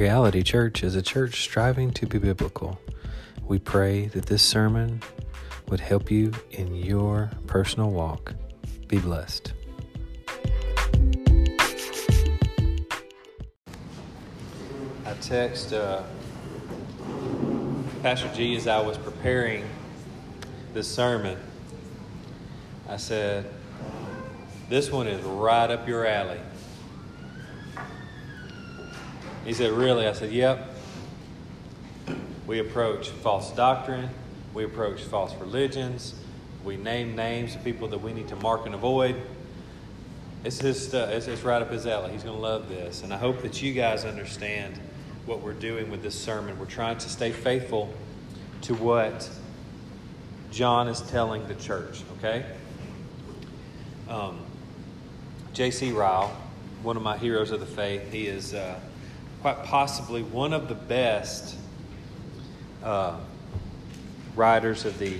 Reality Church is a church striving to be biblical. We pray that this sermon would help you in your personal walk. Be blessed. I text uh, Pastor G as I was preparing this sermon. I said, This one is right up your alley. He said, Really? I said, Yep. We approach false doctrine, we approach false religions, we name names of people that we need to mark and avoid. It's his stuff. It's, it's right up his alley. He's going to love this. And I hope that you guys understand what we're doing with this sermon. We're trying to stay faithful to what John is telling the church, okay? Um, J.C. Ryle, one of my heroes of the faith, he is uh, quite possibly one of the best uh, writers of the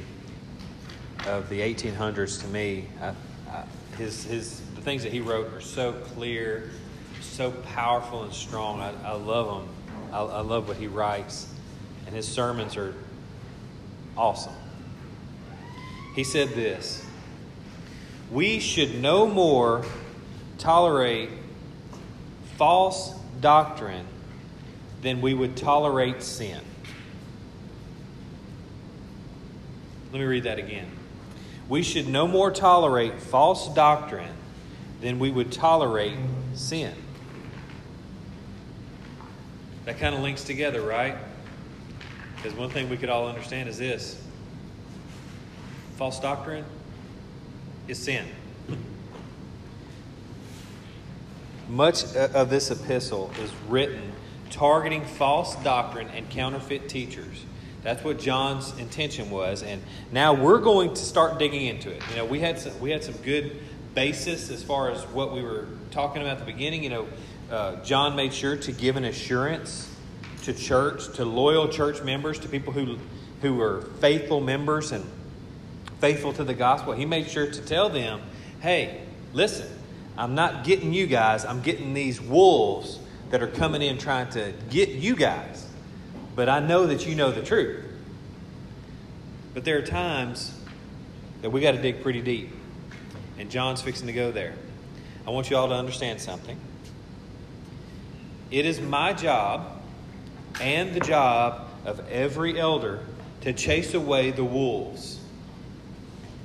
of the 1800s to me. I, I, his his the things that he wrote are so clear, so powerful and strong. I, I love them. I, I love what he writes, and his sermons are awesome. He said this We should no more tolerate false doctrine than we would tolerate sin. Let me read that again. We should no more tolerate false doctrine than we would tolerate sin. That kind of links together, right? Because one thing we could all understand is this false doctrine is sin. Much of this epistle is written targeting false doctrine and counterfeit teachers. That's what John's intention was, and now we're going to start digging into it. You know, we had some, we had some good basis as far as what we were talking about at the beginning. You know, uh, John made sure to give an assurance to church, to loyal church members, to people who who were faithful members and faithful to the gospel. He made sure to tell them, "Hey, listen, I'm not getting you guys. I'm getting these wolves that are coming in trying to get you guys." but I know that you know the truth. But there are times that we got to dig pretty deep. And John's fixing to go there. I want you all to understand something. It is my job and the job of every elder to chase away the wolves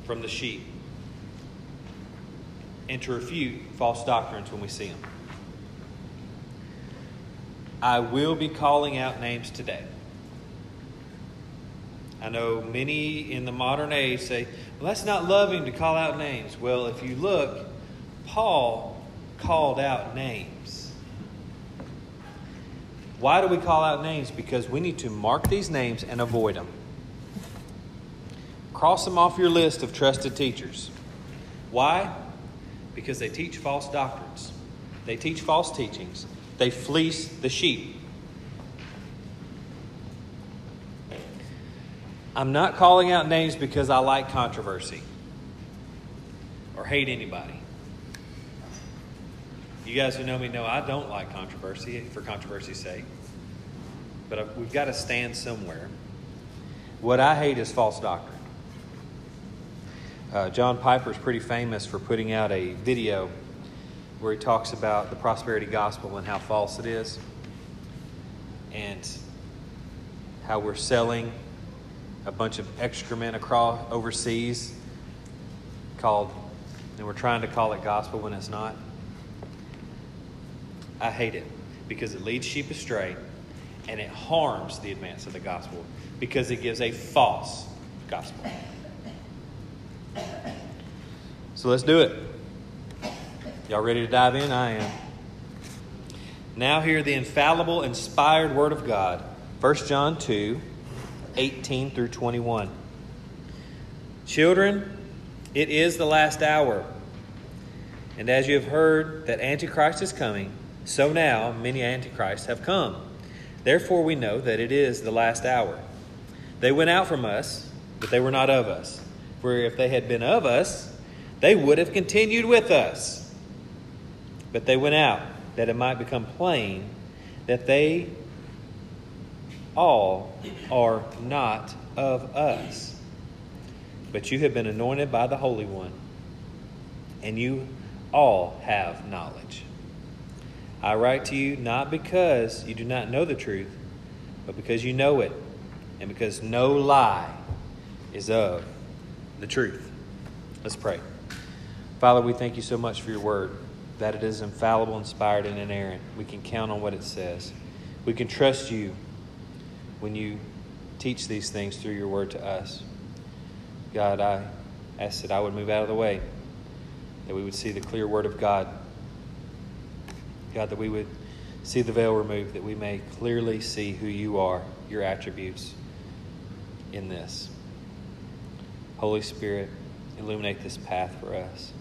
from the sheep and to refute false doctrines when we see them. I will be calling out names today. I know many in the modern age say, well, that's not loving to call out names. Well, if you look, Paul called out names. Why do we call out names? Because we need to mark these names and avoid them. Cross them off your list of trusted teachers. Why? Because they teach false doctrines, they teach false teachings, they fleece the sheep. I'm not calling out names because I like controversy or hate anybody. You guys who know me know I don't like controversy for controversy's sake. But we've got to stand somewhere. What I hate is false doctrine. Uh, John Piper is pretty famous for putting out a video where he talks about the prosperity gospel and how false it is and how we're selling a bunch of excrement across overseas called and we're trying to call it gospel when it's not. I hate it because it leads sheep astray and it harms the advance of the gospel because it gives a false gospel. So let's do it Y'all ready to dive in? I am. Now, hear the infallible, inspired Word of God. 1 John 2 18 through 21. Children, it is the last hour. And as you have heard that Antichrist is coming, so now many Antichrists have come. Therefore, we know that it is the last hour. They went out from us, but they were not of us. For if they had been of us, they would have continued with us. But they went out, that it might become plain that they all are not of us. But you have been anointed by the Holy One, and you all have knowledge. I write to you not because you do not know the truth, but because you know it, and because no lie is of the truth. Let's pray. Father, we thank you so much for your word, that it is infallible, inspired, and inerrant. We can count on what it says. We can trust you when you teach these things through your word to us. God, I ask that I would move out of the way, that we would see the clear word of God. God, that we would see the veil removed, that we may clearly see who you are, your attributes in this. Holy Spirit, illuminate this path for us.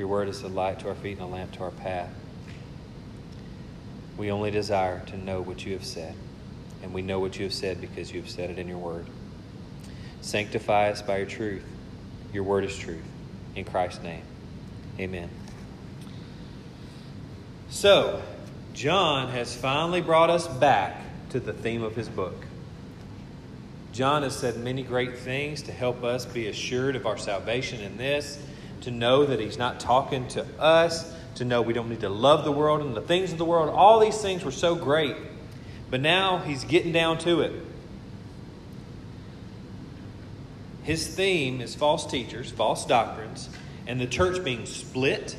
Your word is a light to our feet and a lamp to our path. We only desire to know what you have said, and we know what you have said because you have said it in your word. Sanctify us by your truth. Your word is truth. In Christ's name, amen. So, John has finally brought us back to the theme of his book. John has said many great things to help us be assured of our salvation in this, to know that he's not talking to us, to know we don't need to love the world and the things of the world. All these things were so great. But now he's getting down to it. His theme is false teachers, false doctrines, and the church being split,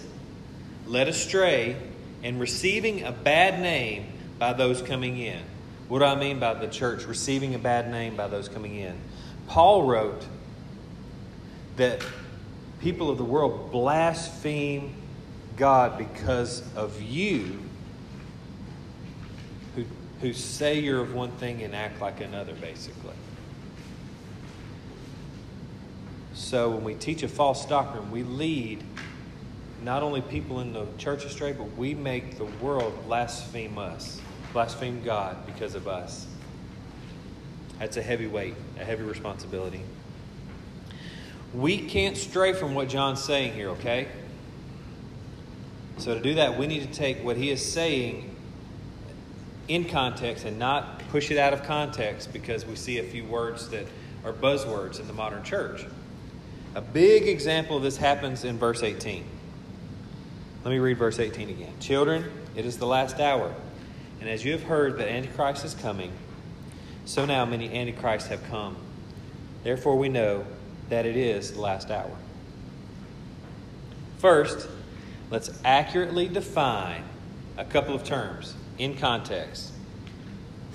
led astray, and receiving a bad name by those coming in. What do I mean by the church receiving a bad name by those coming in? Paul wrote that people of the world blaspheme God because of you who, who say you're of one thing and act like another, basically. So when we teach a false doctrine, we lead not only people in the church astray, but we make the world blaspheme us, blaspheme God because of us. That's a heavy weight, a heavy responsibility. We can't stray from what John's saying here, okay? So to do that, we need to take what he is saying in context and not push it out of context because we see a few words that are buzzwords in the modern church. A big example of this happens in verse 18. Let me read verse 18 again. Children, it is the last hour. And as you have heard that Antichrist is coming, so now many Antichrists have come. Therefore, we know that it is the last hour. First, let's accurately define a couple of terms in context.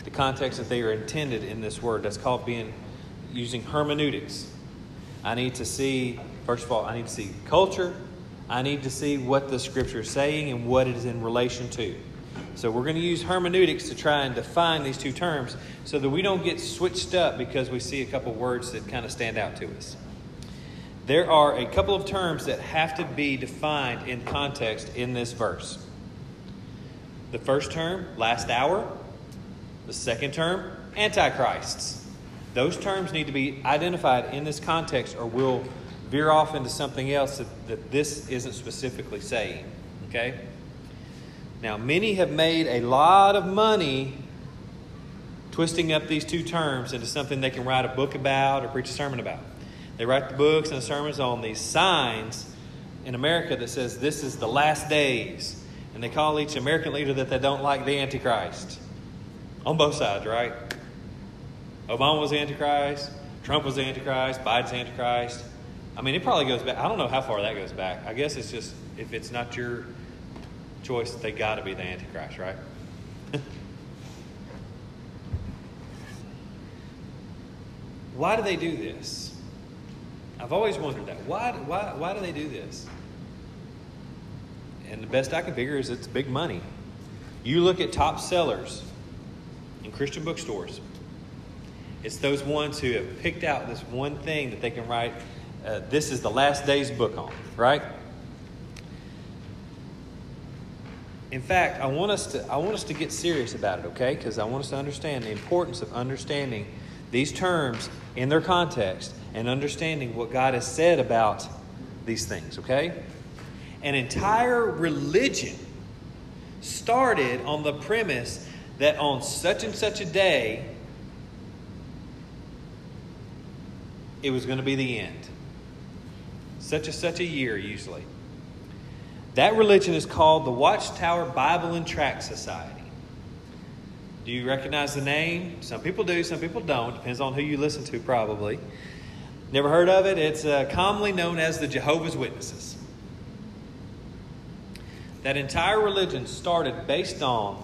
The context that they are intended in this word. That's called being using hermeneutics. I need to see, first of all, I need to see culture, I need to see what the scripture is saying and what it is in relation to. So we're going to use hermeneutics to try and define these two terms so that we don't get switched up because we see a couple words that kind of stand out to us. There are a couple of terms that have to be defined in context in this verse. The first term, last hour. The second term, antichrists. Those terms need to be identified in this context or we'll veer off into something else that, that this isn't specifically saying. Okay? Now, many have made a lot of money twisting up these two terms into something they can write a book about or preach a sermon about. They write the books and the sermons on these signs in America that says this is the last days. And they call each American leader that they don't like the Antichrist. On both sides, right? Obama was the Antichrist, Trump was the Antichrist, Biden's the Antichrist. I mean, it probably goes back. I don't know how far that goes back. I guess it's just if it's not your choice, they got to be the Antichrist, right? why do they do this? I've always wondered that. Why, why, why do they do this? And the best I can figure is it's big money. You look at top sellers in Christian bookstores, it's those ones who have picked out this one thing that they can write uh, this is the last day's book on, right? In fact, I want us to I want us to get serious about it, okay? Because I want us to understand the importance of understanding these terms in their context and understanding what God has said about these things, okay? An entire religion started on the premise that on such and such a day, it was going to be the end. Such and such a year, usually. That religion is called the Watchtower Bible and Tract Society. Do you recognize the name? Some people do, some people don't. Depends on who you listen to, probably. Never heard of it? It's uh, commonly known as the Jehovah's Witnesses. That entire religion started based on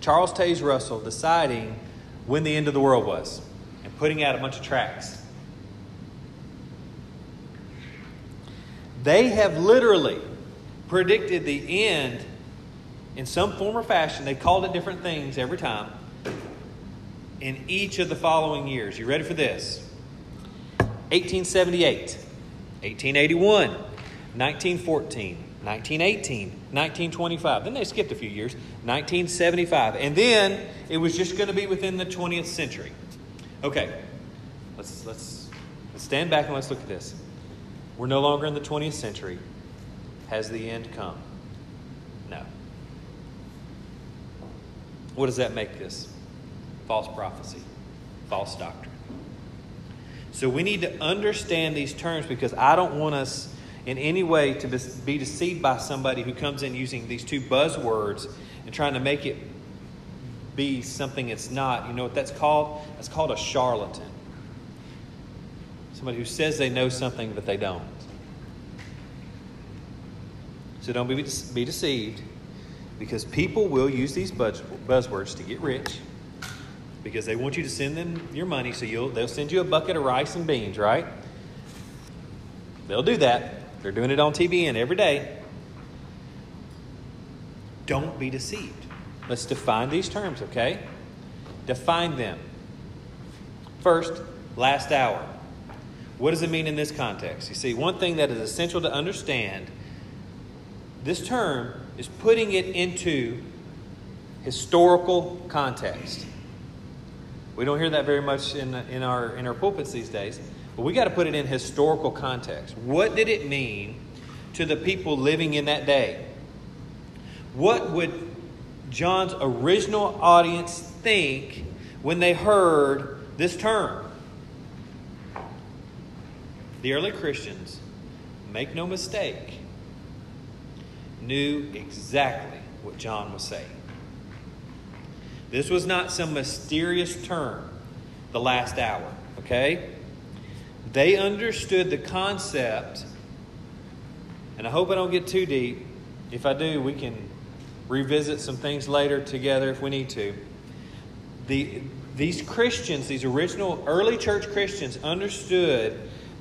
Charles Taze Russell deciding when the end of the world was and putting out a bunch of tracts. They have literally predicted the end in some form or fashion. They called it different things every time in each of the following years. You ready for this? 1878, 1881, 1914, 1918, 1925. Then they skipped a few years, 1975. And then it was just going to be within the 20th century. Okay, let's, let's, let's stand back and let's look at this. We're no longer in the 20th century. Has the end come? No. What does that make this? False prophecy, false doctrine. So we need to understand these terms because I don't want us in any way to be deceived by somebody who comes in using these two buzzwords and trying to make it be something it's not. You know what that's called? That's called a charlatan. Somebody who says they know something, but they don't. So don't be, be deceived because people will use these buzzwords to get rich because they want you to send them your money, so you'll, they'll send you a bucket of rice and beans, right? They'll do that. They're doing it on TBN every day. Don't be deceived. Let's define these terms, okay? Define them. First, last hour. What does it mean in this context? You see, one thing that is essential to understand this term is putting it into historical context. We don't hear that very much in, in, our, in our pulpits these days, but we got to put it in historical context. What did it mean to the people living in that day? What would John's original audience think when they heard this term? The early Christians, make no mistake, knew exactly what John was saying. This was not some mysterious term, the last hour, okay? They understood the concept, and I hope I don't get too deep. If I do, we can revisit some things later together if we need to. The, these Christians, these original early church Christians, understood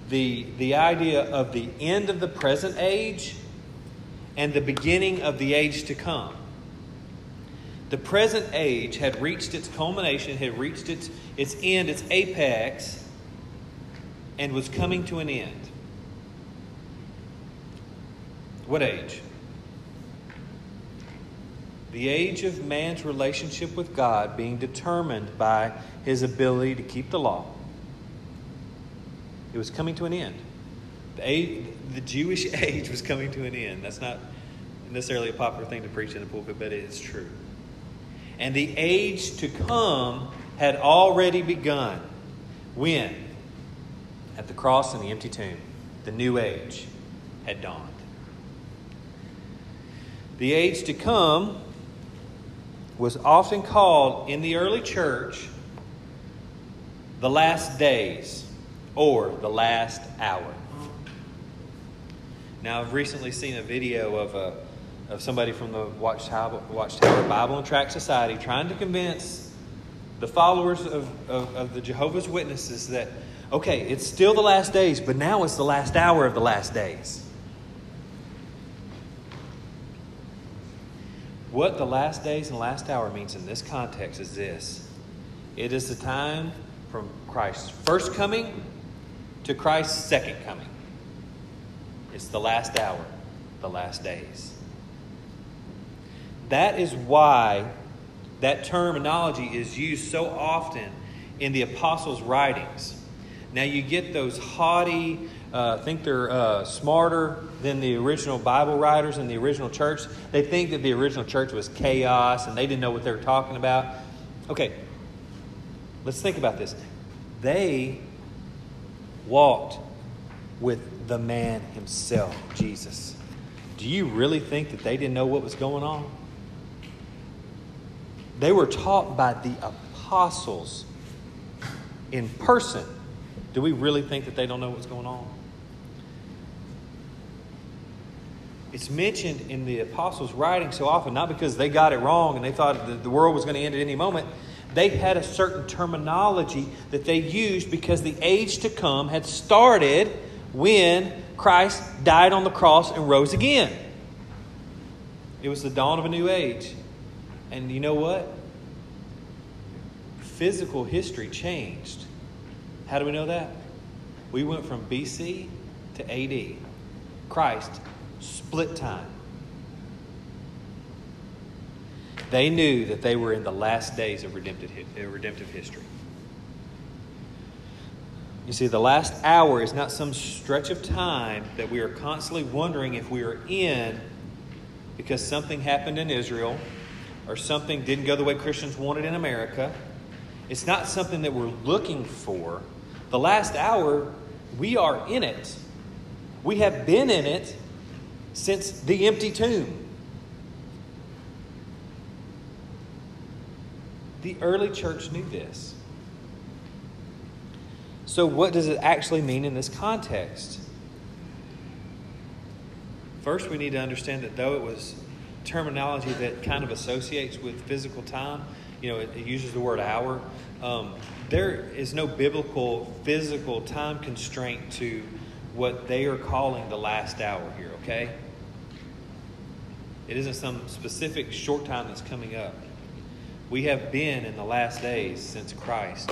the, the idea of the end of the present age and the beginning of the age to come. The present age had reached its culmination, had reached its, its end, its apex, and was coming to an end. What age? The age of man's relationship with God being determined by his ability to keep the law. It was coming to an end. The, age, the Jewish age was coming to an end. That's not necessarily a popular thing to preach in the pulpit, but it is true and the age to come had already begun. When? At the cross and the empty tomb. The new age had dawned. The age to come was often called in the early church the last days or the last hour. Now, I've recently seen a video of a of somebody from the Watchtower, Watchtower Bible and Tract Society trying to convince the followers of, of, of, the Jehovah's Witnesses that, okay, it's still the last days, but now it's the last hour of the last days. What the last days and last hour means in this context is this it is the time from Christ's first coming to Christ's second coming. It's the last hour, the last days. That is why that terminology is used so often in the apostles' writings. Now, you get those haughty, uh, think they're uh, smarter than the original Bible writers in the original church. They think that the original church was chaos and they didn't know what they were talking about. Okay, let's think about this. They walked with the man himself, Jesus. Do you really think that they didn't know what was going on? They were taught by the apostles in person. Do we really think that they don't know what's going on? It's mentioned in the apostles' writing so often, not because they got it wrong and they thought the world was going to end at any moment. They had a certain terminology that they used because the age to come had started when Christ died on the cross and rose again. It was the dawn of a new age. And you know what? Physical history changed. How do we know that? We went from BC to AD. Christ split time. They knew that they were in the last days of redemptive, uh, redemptive history. You see, the last hour is not some stretch of time that we are constantly wondering if we are in because something happened in Israel or something didn't go the way Christians wanted in America. It's not something that we're looking for. The last hour, we are in it. We have been in it since the empty tomb. The early church knew this. So, what does it actually mean in this context? First, we need to understand that though it was terminology that kind of associates with physical time, you know, it, it uses the word hour. Um, there is no biblical physical time constraint to what they are calling the last hour here, okay? It isn't some specific short time that's coming up. We have been in the last days since Christ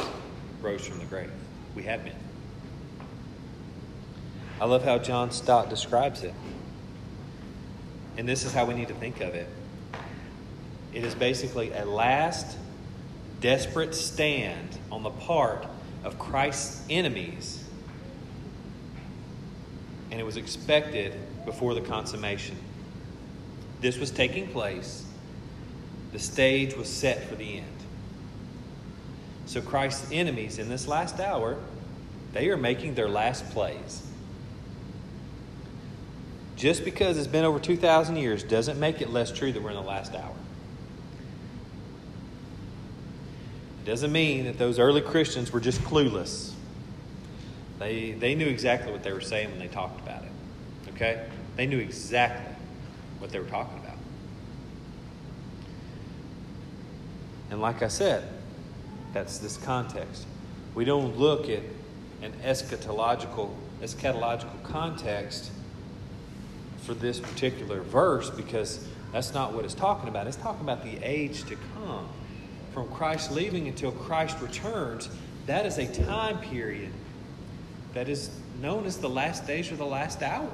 rose from the grave. We have been. I love how John Stott describes it. And this is how we need to think of it it is basically a last desperate stand on the part of Christ's enemies. And it was expected before the consummation. This was taking place. The stage was set for the end. So Christ's enemies in this last hour, they are making their last plays. Just because it's been over 2,000 years doesn't make it less true that we're in the last hour. It doesn't mean that those early Christians were just clueless. They, they knew exactly what they were saying when they talked about it. Okay? They knew exactly what they were talking about. And like I said, that's this context. We don't look at an eschatological eschatological context for this particular verse because that's not what it's talking about. It's talking about the age to come. From Christ leaving until Christ returns, that is a time period that is known as the last days or the last hour.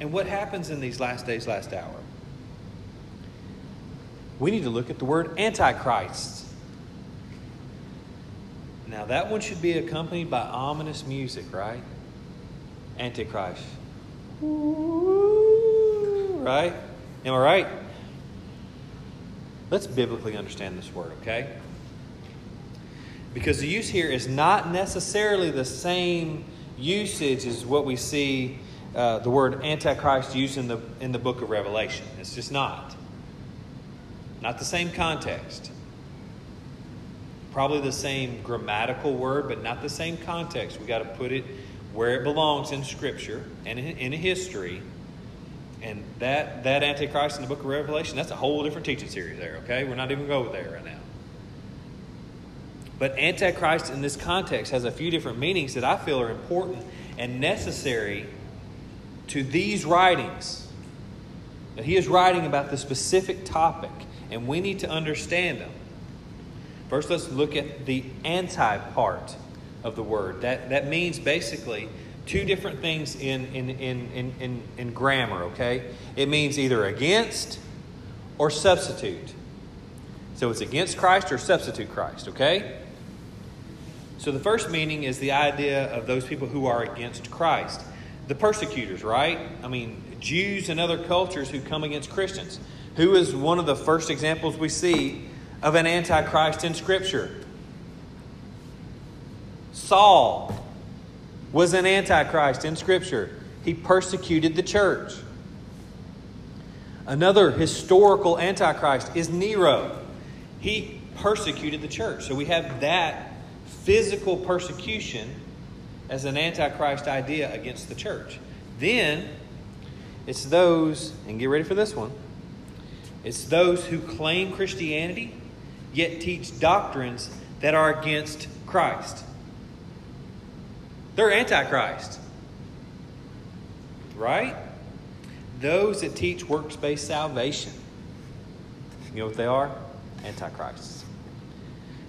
And what happens in these last days, last hour? We need to look at the word Antichrist. Now, that one should be accompanied by ominous music, right? Antichrist. Right? Am I right? Let's biblically understand this word, okay? Because the use here is not necessarily the same usage as what we see uh, the word antichrist used in the in the book of Revelation. It's just not. Not the same context. Probably the same grammatical word, but not the same context. We got to put it where it belongs in Scripture and in, in history. And that, that Antichrist in the book of Revelation, that's a whole different teaching series there, okay? We're not even going there right now. But Antichrist in this context has a few different meanings that I feel are important and necessary to these writings. That he is writing about the specific topic, and we need to understand them. First, let's look at the anti part of the word. That, that means basically two different things in, in, in, in, in, in grammar, okay? It means either against or substitute. So it's against Christ or substitute Christ, okay? So the first meaning is the idea of those people who are against Christ. The persecutors, right? I mean, Jews and other cultures who come against Christians. Who is one of the first examples we see of an antichrist in Scripture? Saul was an antichrist in Scripture. He persecuted the church. Another historical antichrist is Nero. He persecuted the church. So we have that physical persecution as an antichrist idea against the church. Then it's those, and get ready for this one, it's those who claim Christianity yet teach doctrines that are against Christ. They're antichrist. Right? Those that teach works based salvation. You know what they are? Antichrists.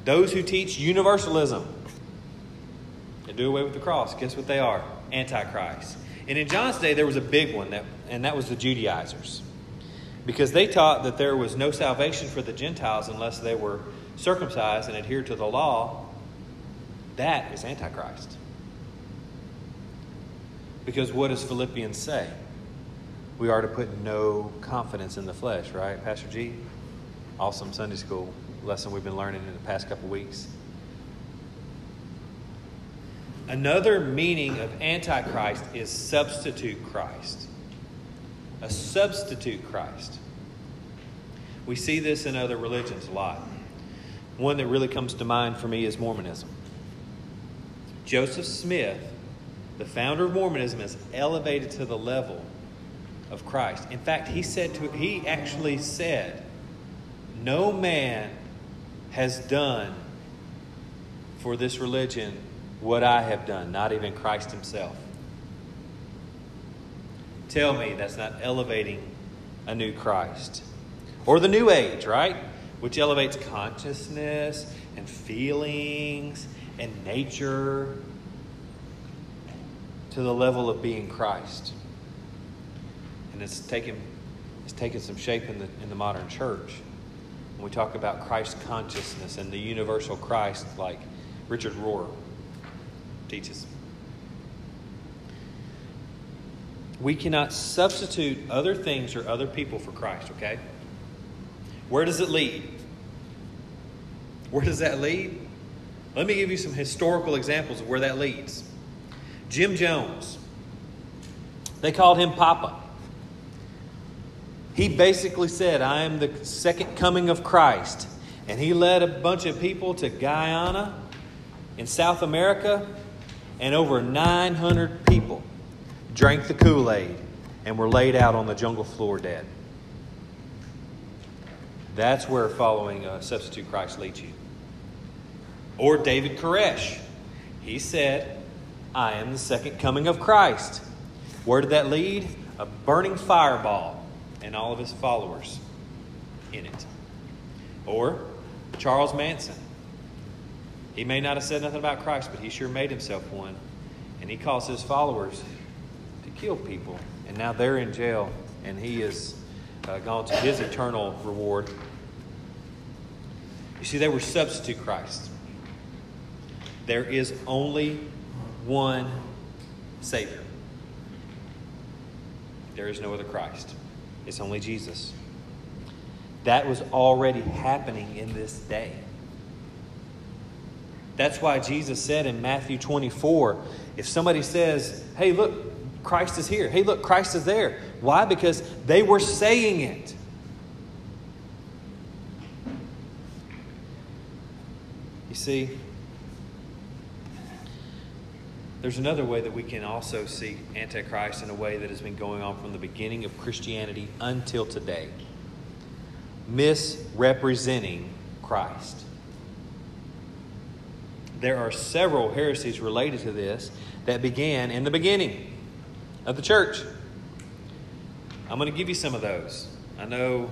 Those who teach universalism and do away with the cross, guess what they are? Antichrist. And in John's day, there was a big one, that, and that was the Judaizers. Because they taught that there was no salvation for the Gentiles unless they were circumcised and adhered to the law. That is Antichrist. Because what does Philippians say? We are to put no confidence in the flesh, right, Pastor G? Awesome Sunday school lesson we've been learning in the past couple weeks. Another meaning of Antichrist is substitute Christ. A substitute Christ. We see this in other religions a lot. One that really comes to mind for me is Mormonism. Joseph Smith the founder of Mormonism is elevated to the level of Christ. In fact, he said to he actually said, "No man has done for this religion what I have done, not even Christ himself." Tell me that's not elevating a new Christ. Or the new age, right? Which elevates consciousness and feelings and nature to the level of being Christ. And it's taken, it's taken some shape in the, in the modern church. When we talk about Christ consciousness and the universal Christ, like Richard Rohr teaches. We cannot substitute other things or other people for Christ, okay? Where does it lead? Where does that lead? Let me give you some historical examples of where that leads. Jim Jones. They called him Papa. He basically said, I am the second coming of Christ. And he led a bunch of people to Guyana in South America, and over 900 people drank the Kool Aid and were laid out on the jungle floor dead. That's where following a substitute Christ leads you. Or David Koresh. He said, I am the second coming of Christ. Where did that lead? A burning fireball and all of his followers in it. Or Charles Manson. He may not have said nothing about Christ, but he sure made himself one. And he caused his followers to kill people. And now they're in jail, and he has uh, gone to his eternal reward. You see, they were substitute Christ. There is only one Savior. There is no other Christ, it's only Jesus. That was already happening in this day. That's why Jesus said in Matthew 24 if somebody says, hey, look, Christ is here. Hey, look, Christ is there. Why? Because they were saying it. You see, there's another way that we can also see Antichrist in a way that has been going on from the beginning of Christianity until today misrepresenting Christ. There are several heresies related to this that began in the beginning of the church. I'm going to give you some of those. I know,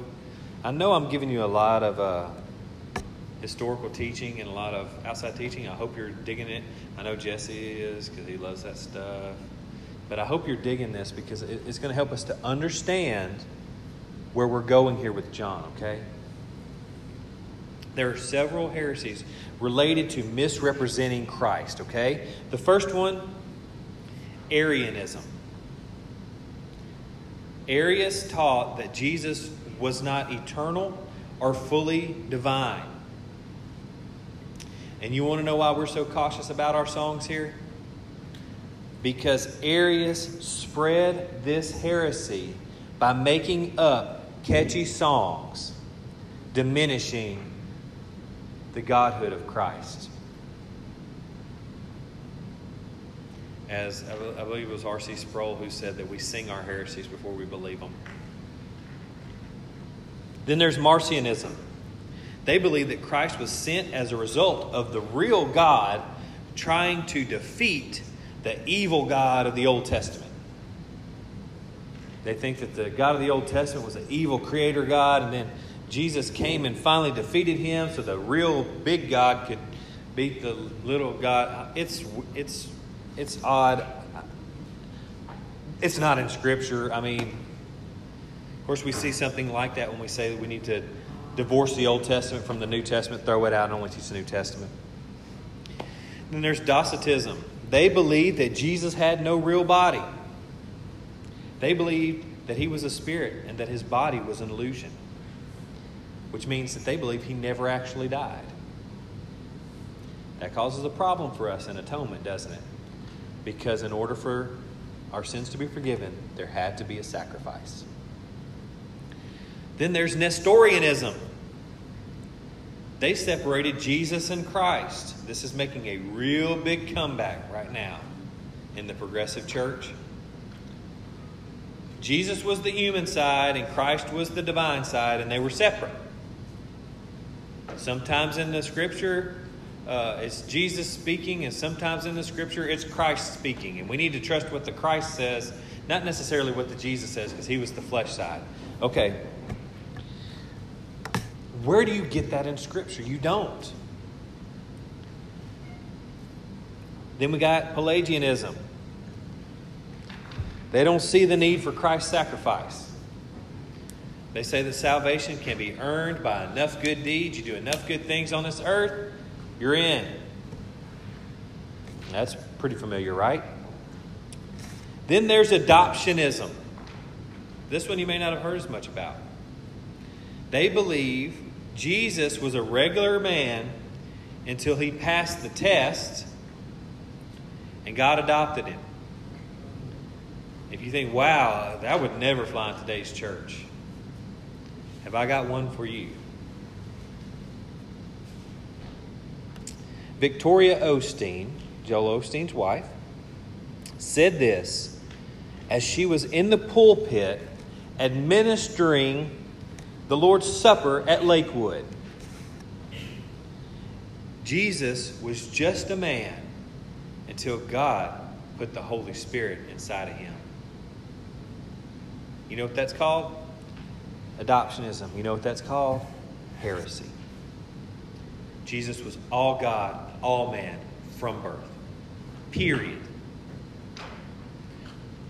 I know, I'm giving you a lot of uh, historical teaching and a lot of outside teaching. I hope you're digging it. I know Jesse is because he loves that stuff. But I hope you're digging this because it's going to help us to understand where we're going here with John, okay? There are several heresies related to misrepresenting Christ, okay? The first one, Arianism. Arius taught that Jesus was not eternal or fully divine. And you want to know why we're so cautious about our songs here? Because Arius spread this heresy by making up catchy songs, diminishing the godhood of Christ. As I believe it was R.C. Sproul who said that we sing our heresies before we believe them. Then there's Marcionism. They believe that Christ was sent as a result of the real God trying to defeat the evil God of the Old Testament. They think that the God of the Old Testament was an evil creator God, and then Jesus came and finally defeated him so the real big God could beat the little God. It's, it's, it's odd. It's not in Scripture. I mean, of course, we see something like that when we say that we need to divorce the Old Testament from the New Testament, throw it out, and only teach the New Testament. Then there's Docetism. They believed that Jesus had no real body. They believed that he was a spirit and that his body was an illusion, which means that they believe he never actually died. That causes a problem for us in atonement, doesn't it? Because in order for our sins to be forgiven, there had to be a sacrifice. Then there's Nestorianism. They separated Jesus and Christ. This is making a real big comeback right now in the progressive church. Jesus was the human side and Christ was the divine side, and they were separate. Sometimes in the scripture, uh, it's Jesus speaking, and sometimes in the scripture, it's Christ speaking. And we need to trust what the Christ says, not necessarily what the Jesus says, because he was the flesh side. Okay, where do you get that in Scripture? You don't. Then we got Pelagianism. They don't see the need for Christ's sacrifice. They say that salvation can be earned by enough good deeds. You do enough good things on this earth, you're in. That's pretty familiar, right? Then there's adoptionism. This one you may not have heard as much about. They believe Jesus was a regular man until he passed the test and God adopted him. If you think, wow, that would never fly in today's church, have I got one for you? Victoria Osteen, Joel Osteen's wife, said this as she was in the pulpit administering the Lord's Supper at Lakewood. Jesus was just a man until God put the Holy Spirit inside of him. You know what that's called? Adoptionism. You know what that's called? Heresy. Jesus was all God, all man from birth. Period.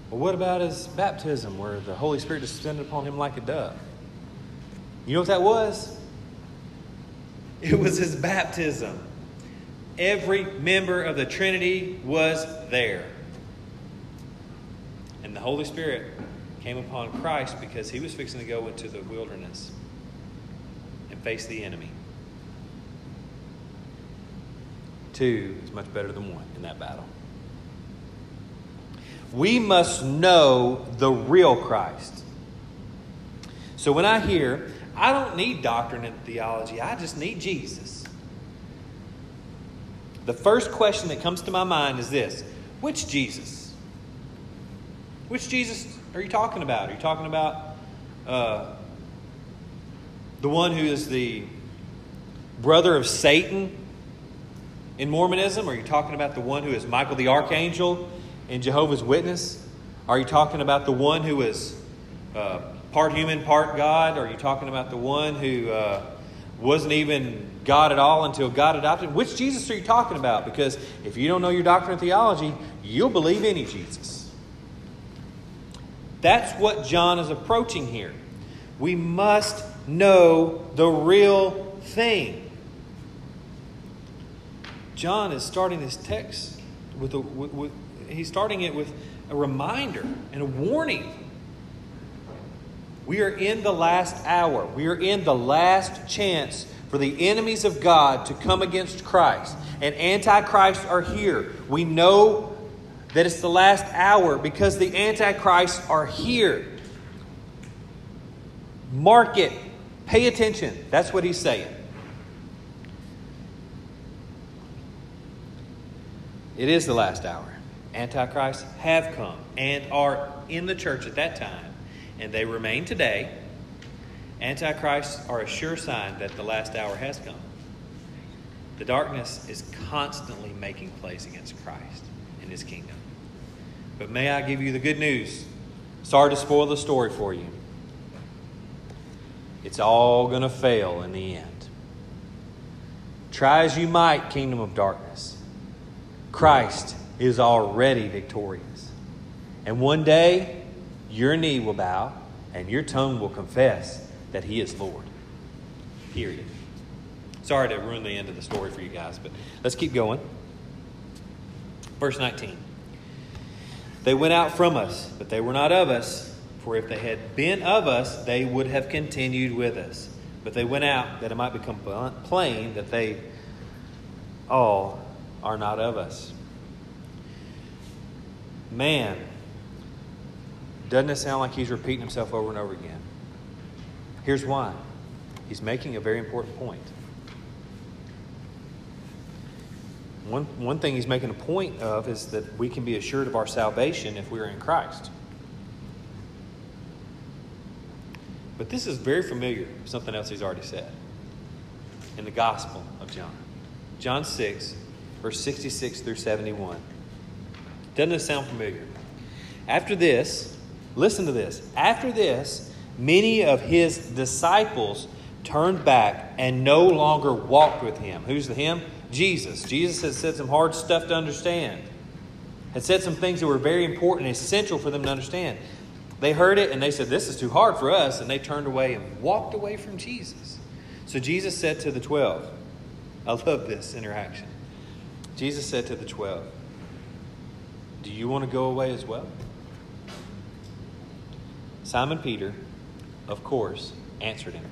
Well, what about his baptism, where the Holy Spirit descended upon him like a dove? You know what that was? It was his baptism. Every member of the Trinity was there. And the Holy Spirit came upon Christ because he was fixing to go into the wilderness and face the enemy. Two is much better than one in that battle. We must know the real Christ. So when I hear I don't need doctrine and theology, I just need Jesus. The first question that comes to my mind is this Which Jesus? Which Jesus are you talking about? Are you talking about uh, the one who is the brother of Satan in Mormonism? Are you talking about the one who is Michael the Archangel in Jehovah's Witness? Are you talking about the one who is uh, part human, part God? Are you talking about the one who uh, wasn't even God at all until God adopted? Which Jesus are you talking about? Because if you don't know your doctrine and theology, you'll believe any Jesus. That's what John is approaching here. We must know the real thing. John is starting this text with, a, with, with he's starting it with a reminder and a warning we are in the last hour. We are in the last chance for the enemies of God to come against Christ. And antichrists are here. We know that it's the last hour because the antichrists are here. Mark it. Pay attention. That's what he's saying. It is the last hour. Antichrists have come and are in the church at that time, and they remain today. Antichrists are a sure sign that the last hour has come. The darkness is constantly making place against Christ and his kingdom. But may I give you the good news? Sorry to spoil the story for you. It's all going to fail in the end. Try as you might, kingdom of darkness. Christ is already victorious. And one day, your knee will bow and your tongue will confess that He is Lord. Period. Sorry to ruin the end of the story for you guys, but let's keep going. Verse 19. They went out from us, but they were not of us. For if they had been of us, they would have continued with us. But they went out that it might become plain that they all are not of us. Man, doesn't it sound like he's repeating himself over and over again? Here's why he's making a very important point. One, one thing he's making a point of is that we can be assured of our salvation if we're in Christ. But this is very familiar something else he's already said in the Gospel of John. John 6, verse 66 through 71. Doesn't it sound familiar? After this, listen to this. After this, many of his disciples turned back and no longer walked with him. Who's the him? Jesus. Jesus has said some hard stuff to understand. Had said some things that were very important and essential for them to understand. They heard it and they said, This is too hard for us. And they turned away and walked away from Jesus. So Jesus said to the twelve, I love this interaction. Jesus said to the twelve, do you want to go away as well? Simon Peter, of course, answered him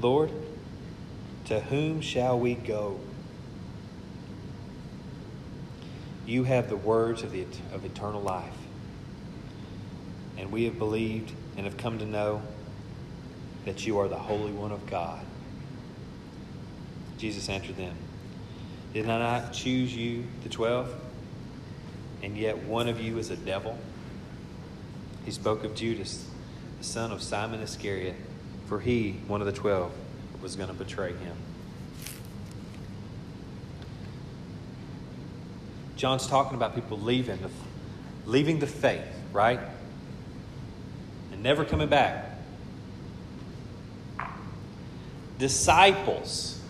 Lord, to whom shall we go? You have the words of, the, of eternal life. And we have believed and have come to know that you are the Holy One of God. Jesus answered them Did I not choose you, the twelve? and yet one of you is a devil? He spoke of Judas, the son of Simon Iscariot, for he, one of the twelve, was going to betray him. John's talking about people leaving the, leaving the faith, right? And never coming back. Disciples.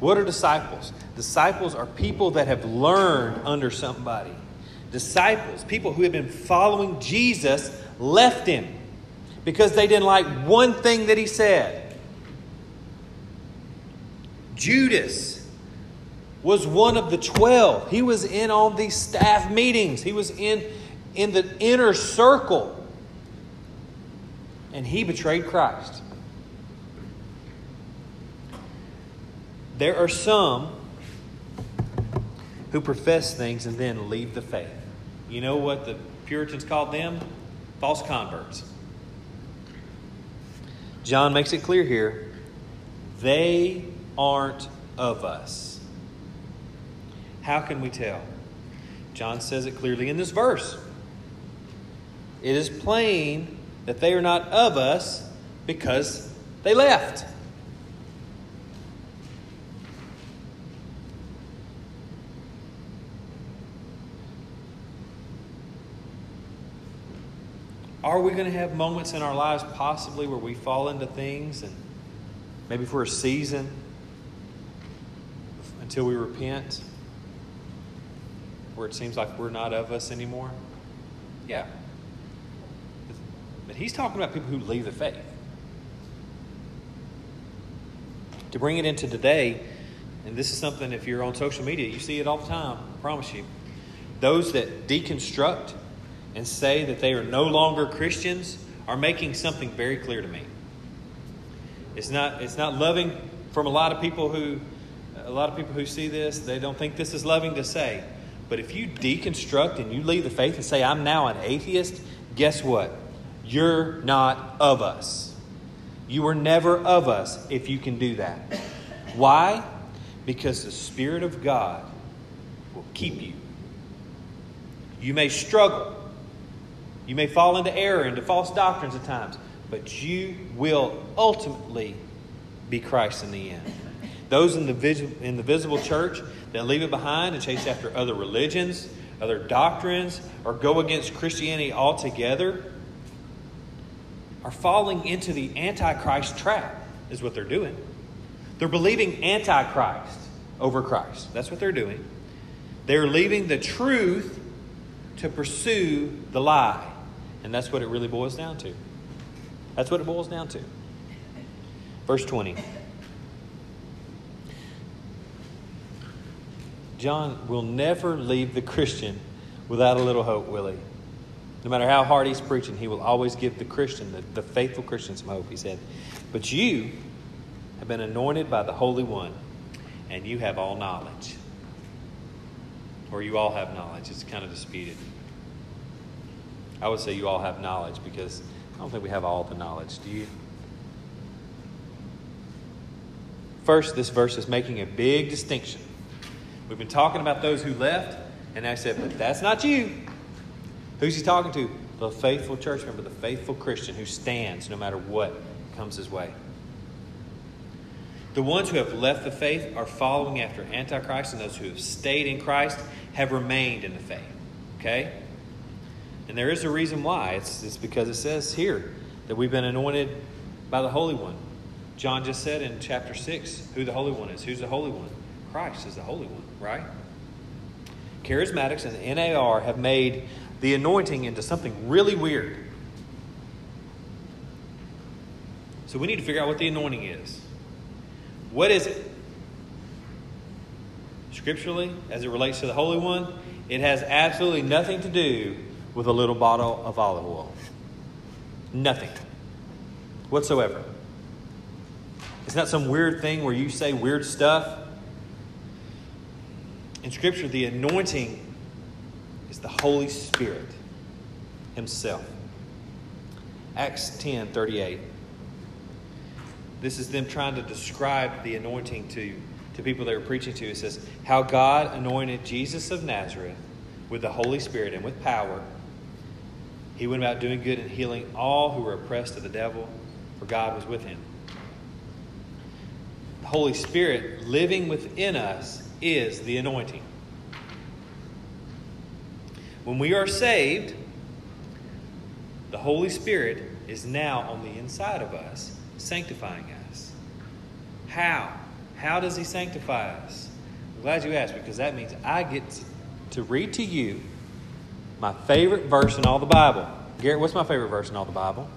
What are disciples? Disciples are people that have learned under somebody disciples, people who had been following Jesus, left him because they didn't like one thing that he said. Judas was one of the 12. He was in all these staff meetings, he was in, in the inner circle. And he betrayed Christ. There are some who profess things and then leave the faith. You know what the Puritans called them? False converts. John makes it clear here they aren't of us. How can we tell? John says it clearly in this verse. It is plain that they are not of us because they left. Are we going to have moments in our lives possibly where we fall into things and maybe for a season until we repent where it seems like we're not of us anymore? Yeah. But he's talking about people who leave the faith. To bring it into today, and this is something if you're on social media, you see it all the time, I promise you. Those that deconstruct and say that they are no longer Christians are making something very clear to me. It's not, it's not loving from a lot of people who a lot of people who see this, they don't think this is loving to say. But if you deconstruct and you leave the faith and say, I'm now an atheist, guess what? You're not of us. You were never of us if you can do that. Why? Because the Spirit of God will keep you. You may struggle. You may fall into error, into false doctrines at times, but you will ultimately be Christ in the end. Those in the, vis- in the visible church that leave it behind and chase after other religions, other doctrines, or go against Christianity altogether are falling into the Antichrist trap, is what they're doing. They're believing Antichrist over Christ. That's what they're doing. They're leaving the truth to pursue the lie. And that's what it really boils down to. That's what it boils down to. Verse 20. John will never leave the Christian without a little hope, will he? No matter how hard he's preaching, he will always give the Christian, the, the faithful Christian, some hope. He said, But you have been anointed by the Holy One, and you have all knowledge. Or you all have knowledge. It's kind of disputed. I would say you all have knowledge because I don't think we have all the knowledge. Do you? First, this verse is making a big distinction We've been talking about those who left, and I said, but that's not you. Who's he talking to? The faithful church member, the faithful Christian who stands no matter what comes his way. The ones who have left the faith are following after Antichrist, and those who have stayed in Christ have remained in the faith. Okay? And there is a reason why. It's, it's because it says here that we've been anointed by the Holy One. John just said in chapter 6 who the Holy One is. Who's the Holy One? Christ is the Holy One, right? Charismatics and NAR have made the anointing into something really weird. So we need to figure out what the anointing is. What is it? Scripturally, as it relates to the Holy One, it has absolutely nothing to do with a little bottle of olive oil. Nothing whatsoever. It's not some weird thing where you say weird stuff in Scripture, the anointing is the Holy Spirit Himself. Acts 10 38. This is them trying to describe the anointing to, to people they were preaching to. It says, How God anointed Jesus of Nazareth with the Holy Spirit and with power. He went about doing good and healing all who were oppressed of the devil, for God was with him. The Holy Spirit living within us is the anointing. When we are saved, the Holy Spirit is now on the inside of us, sanctifying us. How? How does He sanctify us? I'm glad you asked because that means I get to read to you my favorite verse in all the Bible. Garrett, what's my favorite verse in all the Bible?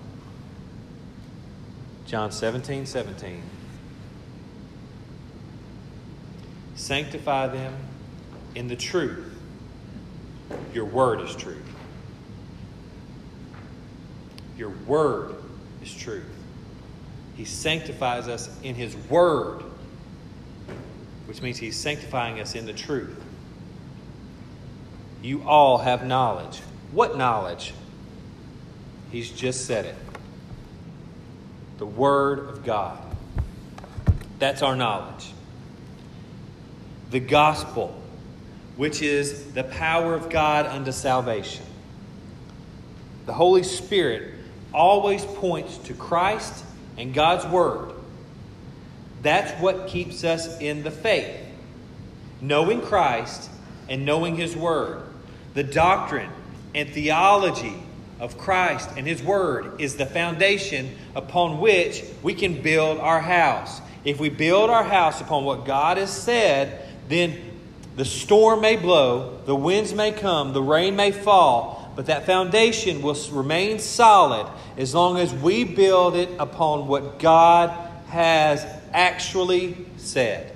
John 17, 17. Sanctify them in the truth. Your word is truth. Your word is truth. He sanctifies us in His word, which means He's sanctifying us in the truth. You all have knowledge. What knowledge? He's just said it. The Word of God. That's our knowledge the gospel, which is the power of God unto salvation. The Holy Spirit always points to Christ and God's Word. That's what keeps us in the faith. Knowing Christ and knowing His Word. The doctrine and theology of Christ and His Word is the foundation upon which we can build our house. If we build our house upon what God has said, then the storm may blow, the winds may come, the rain may fall, but that foundation will remain solid as long as we build it upon what God has actually said.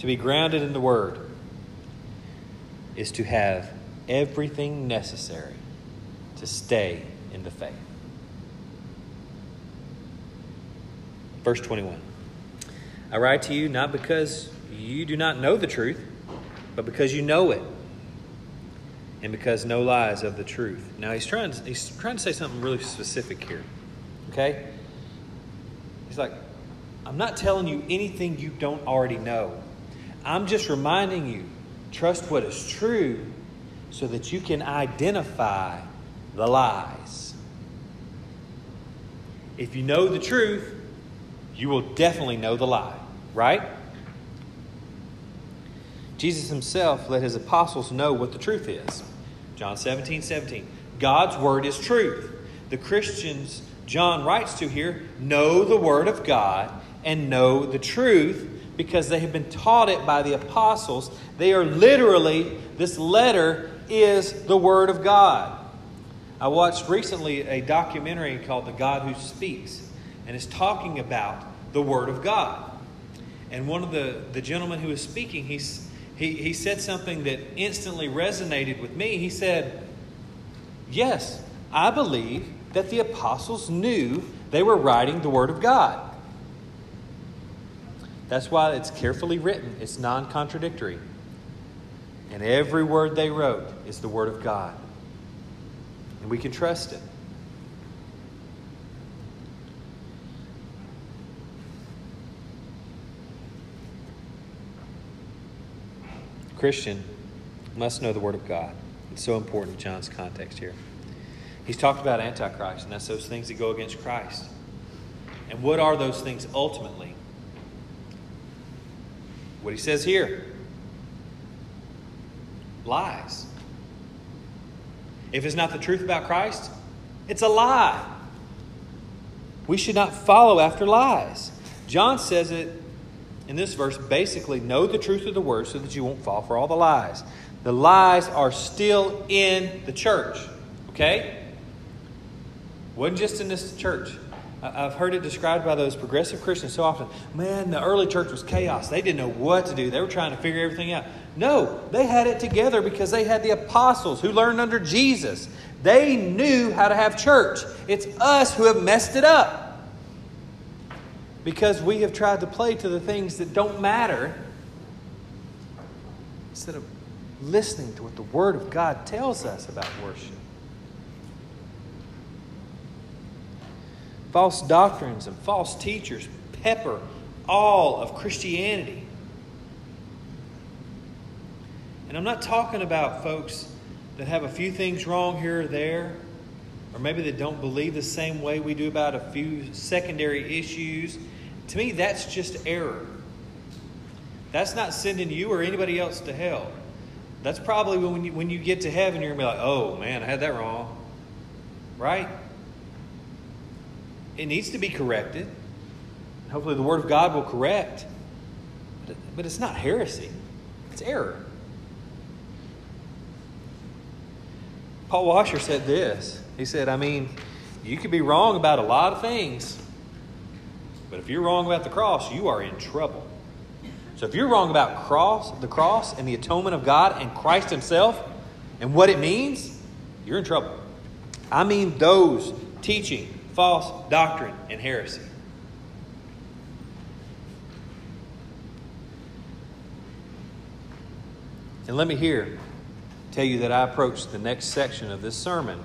To be grounded in the Word is to have everything necessary to stay in the faith. Verse 21 I write to you not because you do not know the truth, but because you know it, and because no lies of the truth. Now he's trying, he's trying to say something really specific here. Okay? He's like, I'm not telling you anything you don't already know. I'm just reminding you trust what is true so that you can identify the lies. If you know the truth, you will definitely know the lie, right? Jesus himself let his apostles know what the truth is. John 17, 17. God's word is truth. The Christians John writes to here know the word of God and know the truth because they have been taught it by the apostles. They are literally, this letter is the word of God. I watched recently a documentary called The God Who Speaks, and it's talking about the Word of God. And one of the, the gentlemen who was speaking, he's, he, he said something that instantly resonated with me. He said, Yes, I believe that the apostles knew they were writing the Word of God. That's why it's carefully written, it's non contradictory. And every word they wrote is the Word of God and we can trust it. Christian must know the Word of God. It's so important in John's context here. He's talked about Antichrist, and that's those things that go against Christ. And what are those things ultimately? What he says here lies. If it's not the truth about Christ, it's a lie. We should not follow after lies. John says it in this verse basically know the truth of the word so that you won't fall for all the lies. The lies are still in the church, okay? Wasn't just in this church. I've heard it described by those progressive Christians so often. Man, the early church was chaos. They didn't know what to do. They were trying to figure everything out. No, they had it together because they had the apostles who learned under Jesus. They knew how to have church. It's us who have messed it up because we have tried to play to the things that don't matter instead of listening to what the Word of God tells us about worship. False doctrines and false teachers pepper all of Christianity. And I'm not talking about folks that have a few things wrong here or there, or maybe that don't believe the same way we do about a few secondary issues. To me, that's just error. That's not sending you or anybody else to hell. That's probably when you, when you get to heaven, you're going to be like, oh man, I had that wrong. Right? It needs to be corrected. Hopefully, the Word of God will correct. But it's not heresy, it's error. Paul Washer said this. He said, I mean, you could be wrong about a lot of things, but if you're wrong about the cross, you are in trouble. So if you're wrong about cross, the cross and the atonement of God and Christ Himself and what it means, you're in trouble. I mean those teaching false doctrine and heresy. And let me here tell you that I approached the next section of this sermon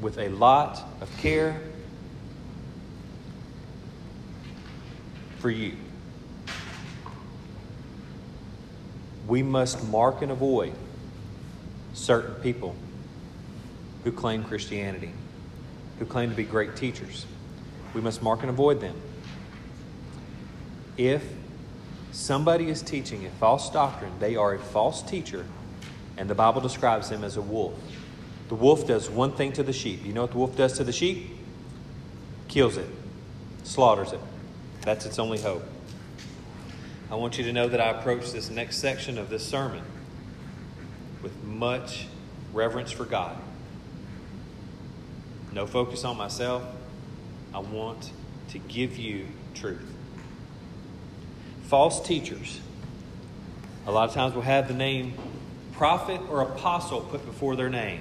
with a lot of care for you. We must mark and avoid certain people who claim Christianity, who claim to be great teachers. We must mark and avoid them. If somebody is teaching a false doctrine, they are a false teacher and the Bible describes them as a wolf. The wolf does one thing to the sheep. You know what the wolf does to the sheep? Kills it, slaughters it. That's its only hope. I want you to know that I approach this next section of this sermon with much reverence for God. No focus on myself. I want to give you truth. False teachers, a lot of times will have the name prophet or apostle put before their name,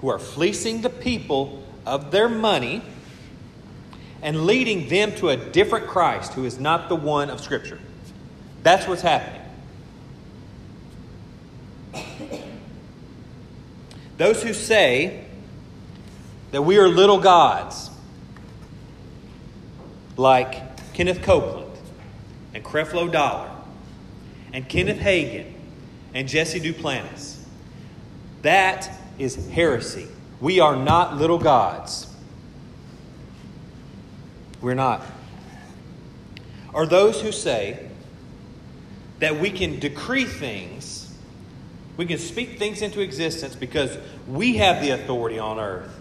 who are fleecing the people of their money and leading them to a different Christ who is not the one of Scripture. That's what's happening. Those who say that we are little gods, like Kenneth Copeland and Creflo Dollar and Kenneth Hagin and Jesse Duplantis, that is heresy. We are not little gods. We're not. Are those who say that we can decree things, we can speak things into existence because we have the authority on earth.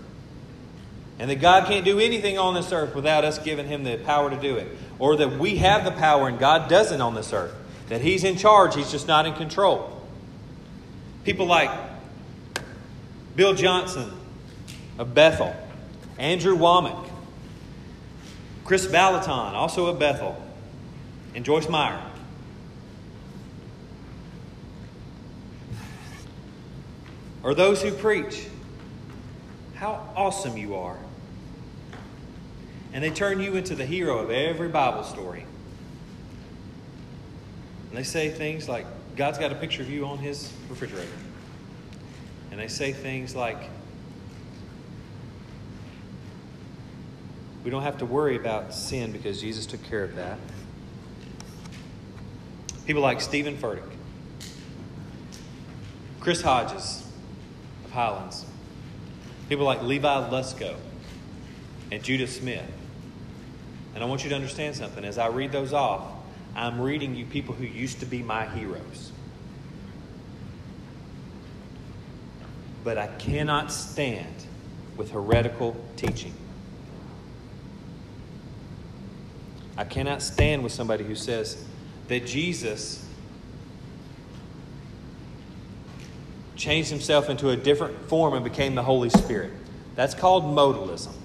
And that God can't do anything on this earth without us giving Him the power to do it. Or that we have the power and God doesn't on this earth. That He's in charge, He's just not in control. People like Bill Johnson of Bethel, Andrew Wommack, Kris Vallotton, also of Bethel, and Joyce Meyer. Or those who preach how awesome you are. And they turn you into the hero of every Bible story. And they say things like, God's got a picture of you on his refrigerator. And they say things like, We don't have to worry about sin because Jesus took care of that. People like Steven Furtick, Chris Hodges of Highlands, people like Levi Lusko and Judah Smith. And I want you to understand something. As I read those off, I'm reading you people who used to be my heroes. But I cannot stand with heretical teaching. I cannot stand with somebody who says that Jesus changed himself into a different form and became the Holy Spirit. That's called modalism,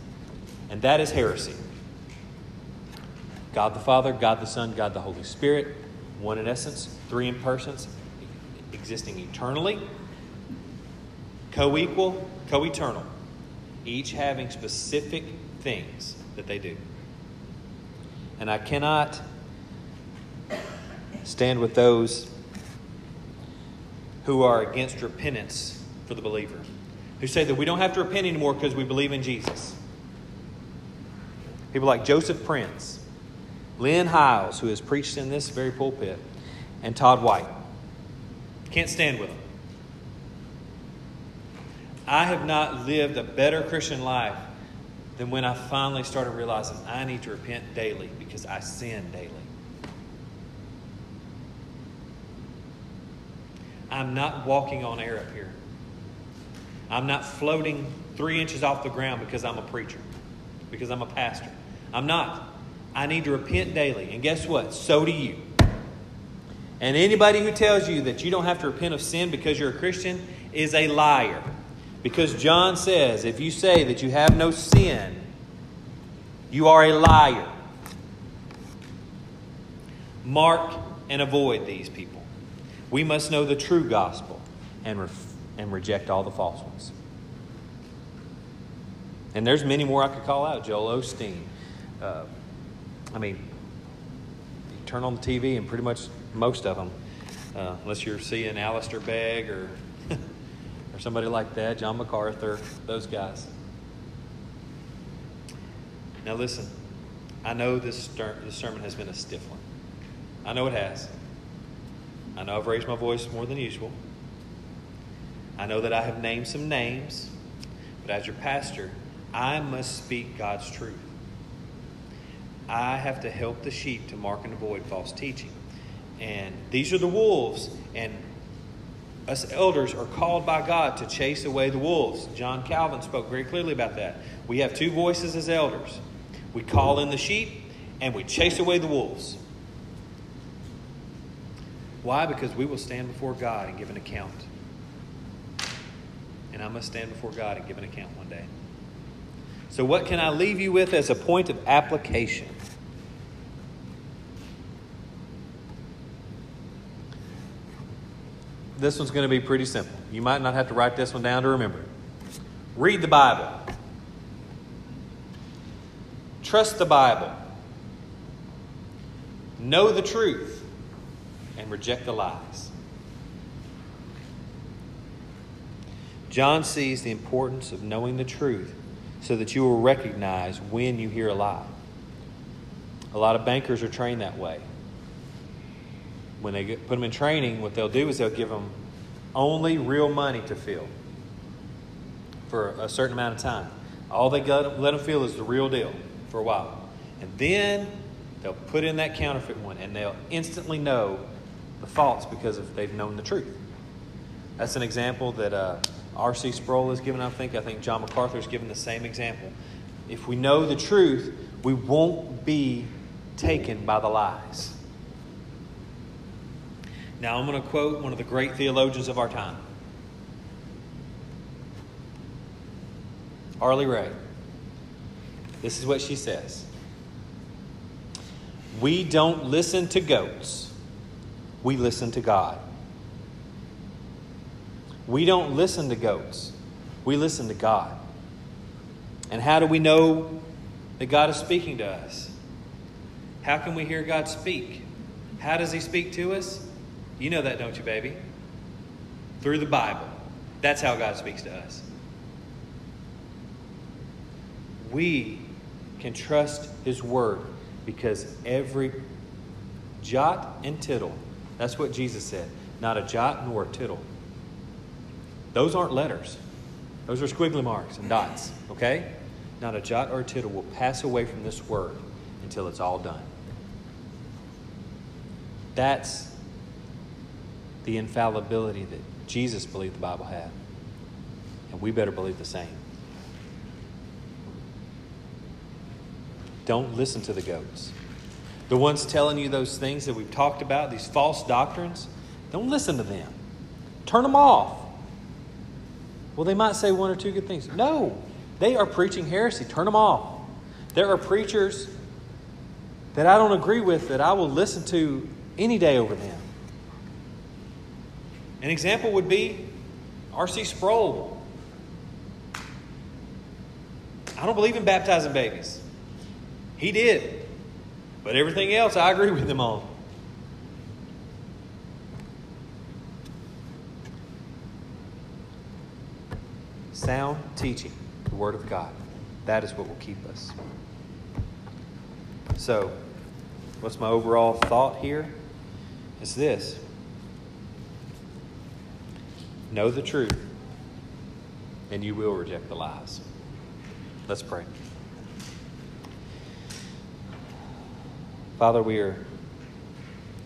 and that is heresy. God the Father, God the Son, God the Holy Spirit, one in essence, three in persons, existing eternally, co equal, co eternal, each having specific things that they do. And I cannot stand with those who are against repentance for the believer, who say that we don't have to repent anymore because we believe in Jesus. People like Joseph Prince, Lynn Hiles, who has preached in this very pulpit, and Todd White. Can't stand with them. I have not lived a better Christian life than when I finally started realizing I need to repent daily because I sin daily. I'm not walking on air up here. I'm not floating three inches off the ground because I'm a preacher, because I'm a pastor. I'm not. I need to repent daily. And guess what? So do you. And anybody who tells you that you don't have to repent of sin because you're a Christian is a liar. Because John says, if you say that you have no sin, you are a liar. Mark and avoid these people. We must know the true gospel and, and reject all the false ones. And there's many more I could call out. Joel Osteen. Uh, I mean, you turn on the TV and pretty much most of them, uh, unless you're seeing Alistair Begg or or somebody like that, John MacArthur, those guys. Now, listen, I know this, this sermon has been a stiff one. I know it has. I know I've raised my voice more than usual. I know that I have named some names, but as your pastor, I must speak God's truth. I have to help the sheep to mark and avoid false teaching. And these are the wolves, and us elders are called by God to chase away the wolves. John Calvin spoke very clearly about that. We have two voices as elders we call in the sheep and we chase away the wolves. Why? Because we will stand before God and give an account. And I must stand before God and give an account one day. So, what can I leave you with as a point of application? This one's going to be pretty simple. You might not have to write this one down to remember it. Read the Bible. Trust the Bible. Know the truth and reject the lies. John sees the importance of knowing the truth so that you will recognize when you hear a lie. A lot of bankers are trained that way. When they get, put them in training, what they'll do is they'll give them only real money to feel for a certain amount of time. All they let them feel is the real deal for a while. And then they'll put in that counterfeit one and they'll instantly know the false because of they've known the truth. That's an example that uh, R.C. Sproul has given, I think. I think John MacArthur has given the same example. If we know the truth, we won't be taken by the lies. Now, I'm going to quote one of the great theologians of our time, Harley Ray. This is what she says We don't listen to goats, we listen to God. We don't listen to goats, we listen to God. And how do we know that God is speaking to us? How can we hear God speak? How does He speak to us? You know that, don't you, baby? Through the Bible. That's how God speaks to us. We can trust His Word because every jot and tittle, that's what Jesus said, not a jot nor a tittle. Those aren't letters, those are squiggly marks and dots, okay? Not a jot or a tittle will pass away from this Word until it's all done. That's the infallibility that Jesus believed the Bible had. And we better believe the same. Don't listen to the goats. The ones telling you those things that we've talked about, these false doctrines, don't listen to them. Turn them off. Well, they might say one or two good things. No, they are preaching heresy. Turn them off. There are preachers that I don't agree with that I will listen to any day over them. An example would be R.C. Sproul. I don't believe in baptizing babies. He did. But everything else I agree with him on. Sound teaching, the Word of God. That is what will keep us. So, what's my overall thought here? It's this know the truth, and you will reject the lies. Let's pray. Father, we are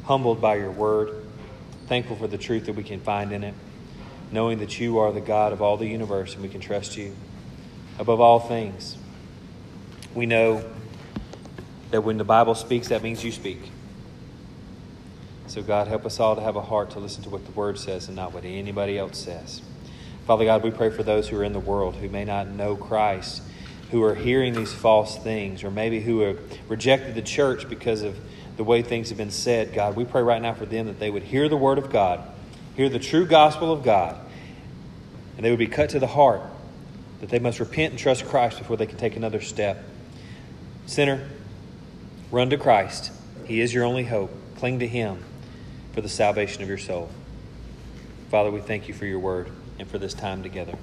humbled by your word, thankful for the truth that we can find in it, knowing that you are the God of all the universe and we can trust you above all things. We know that when the Bible speaks, that means you speak. So, God, help us all to have a heart to listen to what the Word says and not what anybody else says. Father God, we pray for those who are in the world who may not know Christ, who are hearing these false things, or maybe who have rejected the church because of the way things have been said. God, we pray right now for them that they would hear the Word of God, hear the true gospel of God, and they would be cut to the heart that they must repent and trust Christ before they can take another step. Sinner, run to Christ. He is your only hope. Cling to Him for the salvation of your soul. Father, we thank you for your word and for this time together.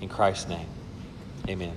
In Christ's name, amen.